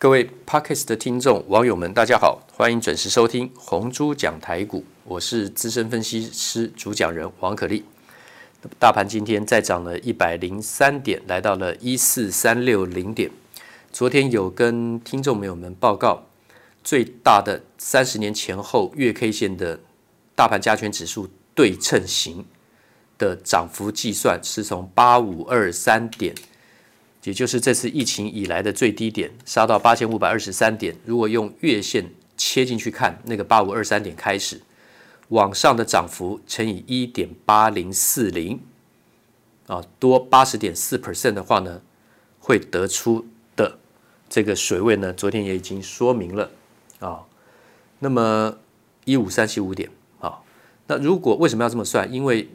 各位 Podcast 的听众、网友们，大家好，欢迎准时收听红猪讲台股，我是资深分析师主讲人王可立。大盘今天再涨了一百零三点，来到了一四三六零点。昨天有跟听众朋友们报告，最大的三十年前后月 K 线的大盘加权指数对称型的涨幅计算，是从八五二三点。也就是这次疫情以来的最低点，杀到八千五百二十三点。如果用月线切进去看，那个八五二三点开始往上的涨幅乘以一点八零四零，啊，多八十点四 percent 的话呢，会得出的这个水位呢，昨天也已经说明了啊。那么一五三七五点啊，那如果为什么要这么算？因为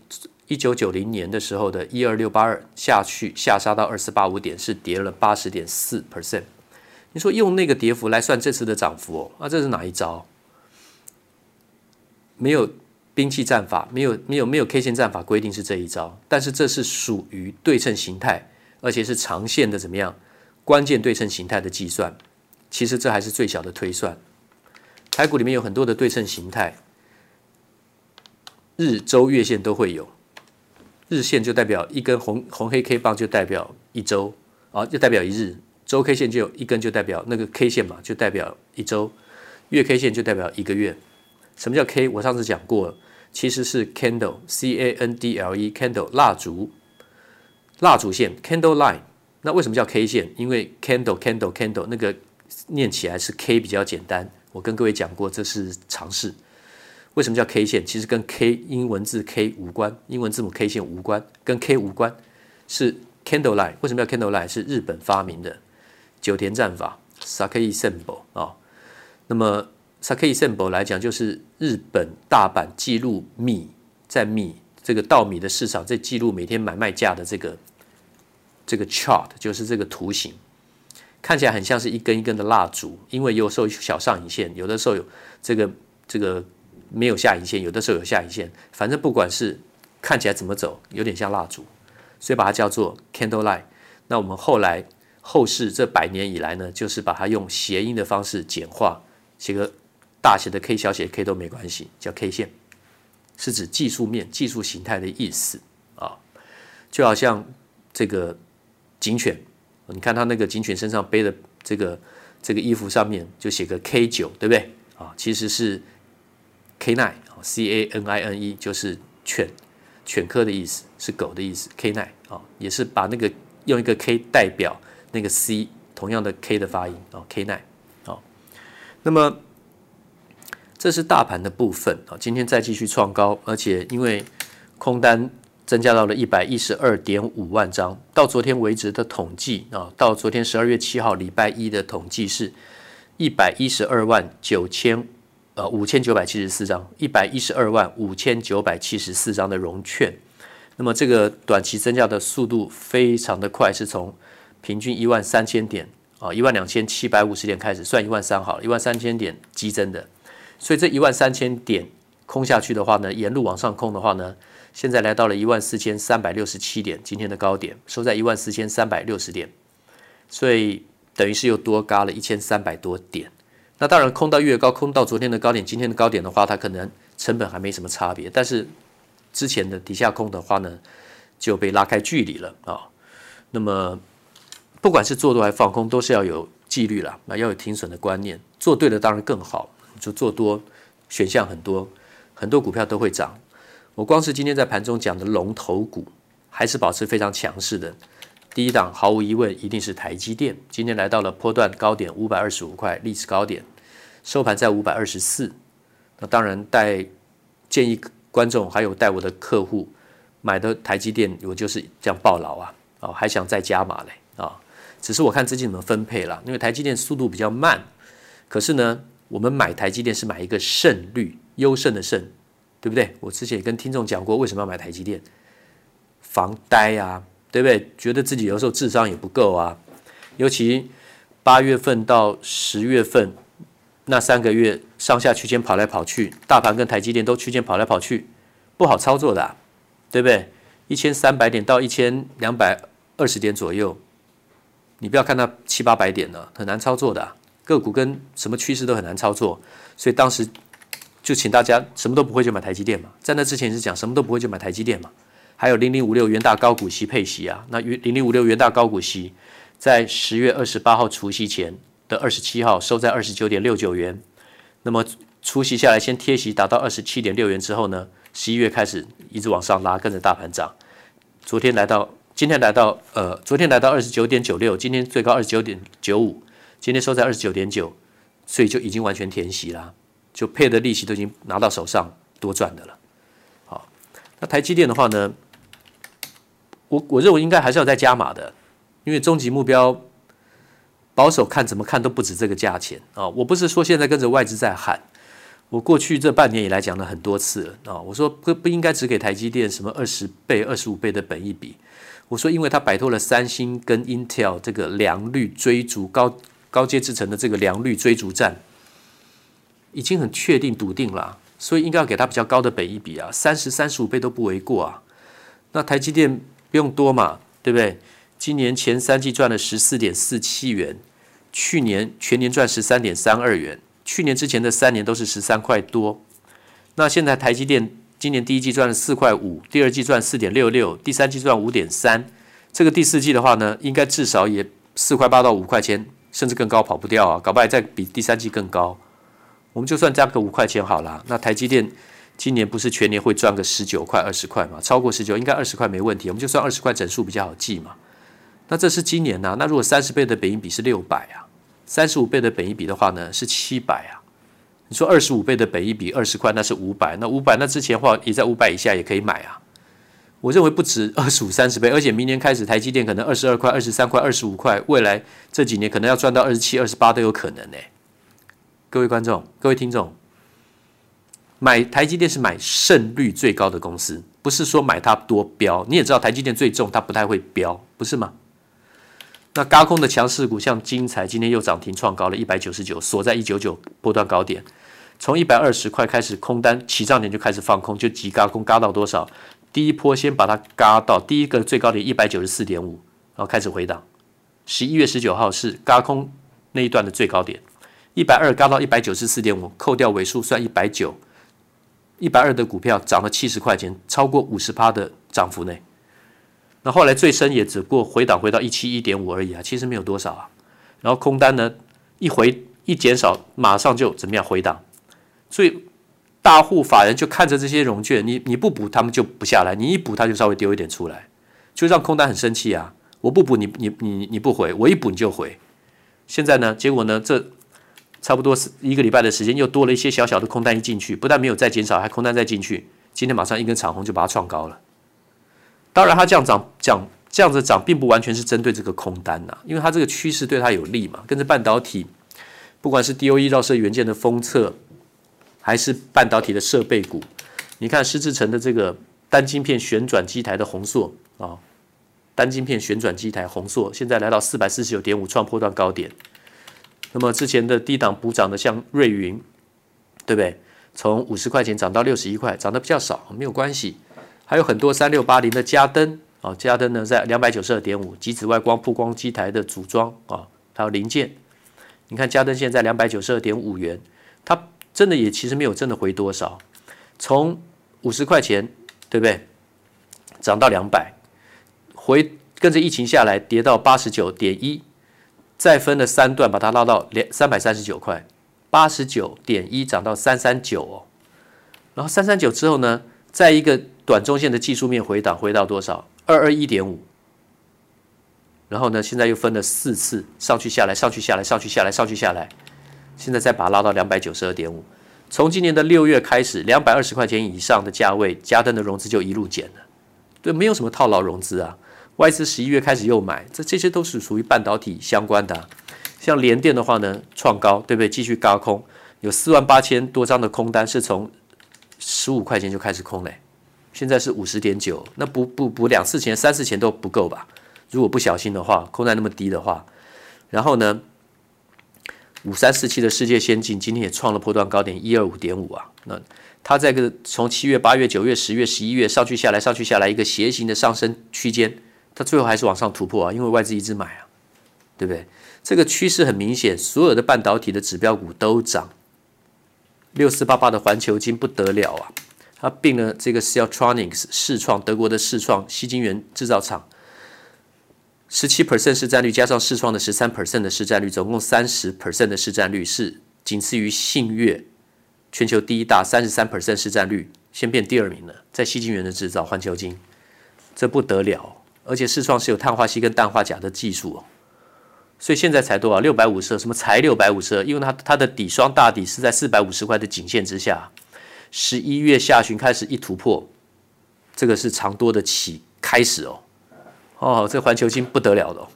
一九九零年的时候的一二六八二下去下杀到二四八五点，是跌了八十点四 percent。你说用那个跌幅来算这次的涨幅哦，那这是哪一招？没有兵器战法，没有没有没有 K 线战法规定是这一招，但是这是属于对称形态，而且是长线的怎么样？关键对称形态的计算，其实这还是最小的推算。台股里面有很多的对称形态，日周月线都会有。日线就代表一根红红黑 K 棒，就代表一周啊，就代表一日；周 K 线就有一根，就代表那个 K 线嘛，就代表一周；月 K 线就代表一个月。什么叫 K？我上次讲过，其实是 candle，C A N D L E，candle 蜡烛，蜡烛线 candle line。那为什么叫 K 线？因为 candle candle candle 那个念起来是 K 比较简单。我跟各位讲过，这是常识。为什么叫 K 线？其实跟 K 英文字 K 无关，英文字母 K 线无关，跟 K 无关，是 Candle Line。为什么叫 Candle Line？是日本发明的九田战法 Sakei Senbo 啊。那么 Sakei Senbo 来讲，就是日本大阪记录米在米这个稻米的市场，在记录每天买卖价的这个这个 chart，就是这个图形，看起来很像是一根一根的蜡烛，因为有时候小上影线，有的时候有这个这个。没有下影线，有的时候有下影线，反正不管是看起来怎么走，有点像蜡烛，所以把它叫做 candle line。那我们后来后世这百年以来呢，就是把它用谐音的方式简化，写个大写的 K、小写 K 都没关系，叫 K 线，是指技术面、技术形态的意思啊。就好像这个警犬，你看它那个警犬身上背的这个这个衣服上面就写个 K 九，对不对啊？其实是。K9，C A N I N E 就是犬，犬科的意思，是狗的意思。K9 啊，也是把那个用一个 K 代表那个 C，同样的 K 的发音啊，K9 啊。那么这是大盘的部分啊，今天再继续创高，而且因为空单增加到了一百一十二点五万张，到昨天为止的统计啊，到昨天十二月七号礼拜一的统计是一百一十二万九千。呃，五千九百七十四张，一百一十二万五千九百七十四张的融券，那么这个短期增加的速度非常的快，是从平均一万三千点啊，一万两千七百五十点开始算一万三好了，一万三千点激增的，所以这一万三千点空下去的话呢，沿路往上空的话呢，现在来到了一万四千三百六十七点，今天的高点收在一万四千三百六十点，所以等于是又多嘎了一千三百多点。那当然，空到越高，空到昨天的高点、今天的高点的话，它可能成本还没什么差别。但是之前的底下空的话呢，就被拉开距离了啊。那么不管是做多还是放空，都是要有纪律了，那要有停损的观念。做对了当然更好，就做多，选项很多，很多股票都会涨。我光是今天在盘中讲的龙头股，还是保持非常强势的。第一档毫无疑问一定是台积电，今天来到了波段高点五百二十五块，历史高点。收盘在五百二十四，那当然带建议观众还有带我的客户买的台积电，我就是这样抱牢啊，哦还想再加码嘞啊，只是我看资金怎么分配了，因为台积电速度比较慢，可是呢，我们买台积电是买一个胜率优胜的胜，对不对？我之前也跟听众讲过，为什么要买台积电？防呆啊，对不对？觉得自己有时候智商也不够啊，尤其八月份到十月份。那三个月上下区间跑来跑去，大盘跟台积电都区间跑来跑去，不好操作的，对不对？一千三百点到一千两百二十点左右，你不要看它七八百点了，很难操作的，个股跟什么趋势都很难操作，所以当时就请大家什么都不会就买台积电嘛，在那之前是讲什么都不会就买台积电嘛，还有零零五六元大高股息配息啊，那零零五六元大高股息在十月二十八号除夕前的二十七号收在二十九点六九元，那么除息下来先贴息达到二十七点六元之后呢，十一月开始一直往上拉，跟着大盘涨，昨天来到。今天来到呃，昨天来到二十九点九六，今天最高二十九点九五，今天收在二十九点九，所以就已经完全填息啦，就配的利息都已经拿到手上，多赚的了。好，那台积电的话呢，我我认为应该还是要再加码的，因为终极目标保守看怎么看都不止这个价钱啊。我不是说现在跟着外资在喊，我过去这半年以来讲了很多次了啊，我说不不应该只给台积电什么二十倍、二十五倍的本益比。我说，因为它摆脱了三星跟 Intel 这个良率追逐高高阶制程的这个良率追逐战，已经很确定笃定了，所以应该要给它比较高的本益比啊，三十三十五倍都不为过啊。那台积电不用多嘛，对不对？今年前三季赚了十四点四七元，去年全年赚十三点三二元，去年之前的三年都是十三块多。那现在台积电。今年第一季赚了四块五，第二季赚四点六六，第三季赚五点三。这个第四季的话呢，应该至少也四块八到五块钱，甚至更高，跑不掉啊！搞不好再比第三季更高。我们就算加个五块钱好了。那台积电今年不是全年会赚个十九块、二十块嘛？超过十九，应该二十块没问题。我们就算二十块整数比较好记嘛。那这是今年呐、那如果三十倍的本益比是六百啊，三十五倍的本益比的话呢是七百啊。你说二十五倍的本益比二十块，那是五百，那五百那之前话也在五百以下也可以买啊。我认为不止 二十五、三十倍，而且明年开始台积电可能二十二块、二十三块、二十五块，未来这几年可能要赚到二十七、二十八都有可能呢。各位观众、各位听众，买台积电是买胜率最高的公司，不是说买它多飙。你也知道台积电最重，它不太会飙，不是吗？那轧空的强势股像精材，今天又涨停创高了一百九十九，锁在一九九波段高点。从一百二十块开始空单起涨点就开始放空，就急轧空，轧到多少？第一波先把它嘎到第一个最高点一百九十四点五，然后开始回档。十一月十九号是轧空那一段的最高点，一百二嘎到一百九十四点五，扣掉尾数算一百九，一百二的股票涨了七十块钱，超过五十趴的涨幅内。那后来最深也只过回档回到一七一点五而已啊，其实没有多少啊。然后空单呢一回一减少，马上就怎么样回档。所以大户法人就看着这些融券，你你不补他们就不下来，你一补他就稍微丢一点出来，就让空单很生气啊！我不补你你你你不回，我一补你就回。现在呢，结果呢，这差不多是一个礼拜的时间，又多了一些小小的空单一进去，不但没有再减少，还空单再进去。今天马上一根长红就把它创高了。当然，它这样涨涨这样子涨，并不完全是针对这个空单呐、啊，因为它这个趋势对它有利嘛，跟着半导体，不管是 DOE 绕射元件的封测。还是半导体的设备股，你看施智成的这个单晶片旋转机台的红硕啊，单晶片旋转机台红硕现在来到四百四十九点五，创破段高点。那么之前的低档补涨的像瑞云，对不对？从五十块钱涨到六十一块，涨得比较少，没有关系。还有很多三六八零的嘉登啊，嘉登呢在两百九十二点五，极紫外光曝光机台的组装啊，还有零件。你看嘉登现在两百九十二点五元，它。真的也其实没有真的回多少，从五十块钱，对不对？涨到两百，回跟着疫情下来跌到八十九点一，再分了三段把它拉到两三百三十九块，八十九点一涨到三三九哦，然后三三九之后呢，在一个短中线的技术面回档回到多少？二二一点五，然后呢，现在又分了四次上去下来上去下来上去下来上去下来。现在再把它拉到两百九十二点五，从今年的六月开始，两百二十块钱以上的价位，嘉登的融资就一路减了。对，没有什么套牢融资啊。外资十一月开始又买，这这些都是属于半导体相关的。像联电的话呢，创高，对不对？继续高空，有四万八千多张的空单是从十五块钱就开始空嘞，现在是五十点九，那补补补两次钱、三次钱都不够吧？如果不小心的话，空单那么低的话，然后呢？五三四七的世界先进今天也创了波段高点一二五点五啊，那它在个从七月、八月、九月、十月、十一月上去下来、上去下来一个斜形的上升区间，它最后还是往上突破啊，因为外资一直买啊，对不对？这个趋势很明显，所有的半导体的指标股都涨。六四八八的环球金不得了啊！它并了这个 Siltronic 世创，德国的世创矽晶圆制造厂，十七 percent 市占率加上世创的十三 percent 的市占率，总共三十 percent 的市占率，是仅次于信越全球第一大三十三 percent 市占率，先变第二名了。在矽晶圆的制造，环球晶这不得了，而且世创是有碳化矽跟氮化钾的技术哦。所以现在才多少？六百五十，什么才六百五十？因为它它的底双大底是在四百五十块的颈线之下。十一月下旬开始一突破，这个是长多的起开始哦。哦，这环球金不得了了，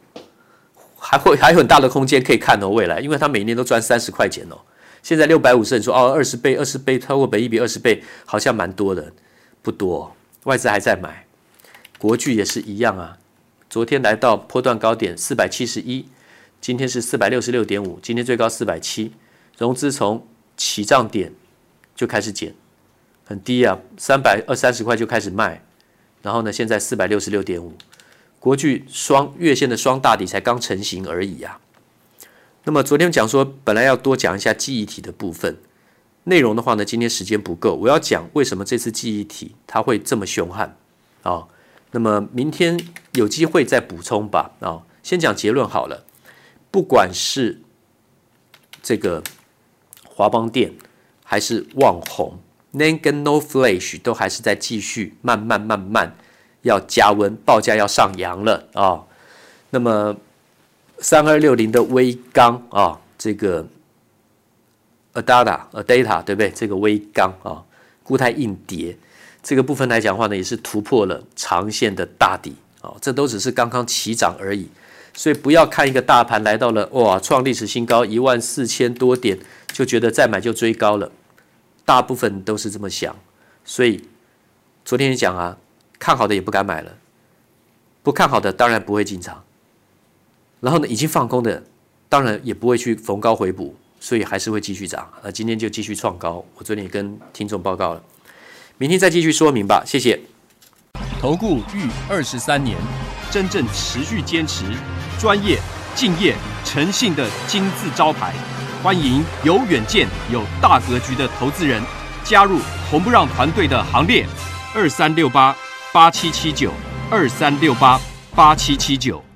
还会还有很大的空间可以看哦。未来，因为它每年都赚三十块钱哦。现在六百五十，你说哦，二十倍，二十倍，超过本益比二十倍，好像蛮多的，不多。外资还在买，国巨也是一样啊。昨天来到波段高点四百七十一。今天是四百六十六点五，今天最高四百七，融资从起涨点就开始减，很低啊，三百二三十块就开始卖，然后呢，现在四百六十六点五，国巨双月线的双大底才刚成型而已啊。那么昨天讲说本来要多讲一下记忆体的部分内容的话呢，今天时间不够，我要讲为什么这次记忆体它会这么凶悍啊？那么明天有机会再补充吧啊，先讲结论好了。不管是这个华邦电还是旺宏，NAND 跟 No Flash 都还是在继续慢慢慢慢要加温，报价要上扬了啊、那么三二六零的微钢啊，这个 Adata Adata 对不对？这个微钢啊，固态硬碟这个部分来讲的话呢，也是突破了长线的大底啊、这都只是刚刚起涨而已。所以不要看一个大盘来到了哇，创历史新高一万四千多点，就觉得再买就追高了。大部分都是这么想。所以昨天讲啊，看好的也不敢买了，不看好的当然不会进场。然后呢，已经放空的当然也不会去逢高回补，所以还是会继续涨。那，今天就继续创高。我昨天也跟听众报告了，明天再继续说明吧。谢谢。投顾逾二十三年，真正持续坚持。专业、敬业、诚信的金字招牌，欢迎有远见、有大格局的投资人加入红不让团队的行列。二三六八八七七九，二三六八八七七九。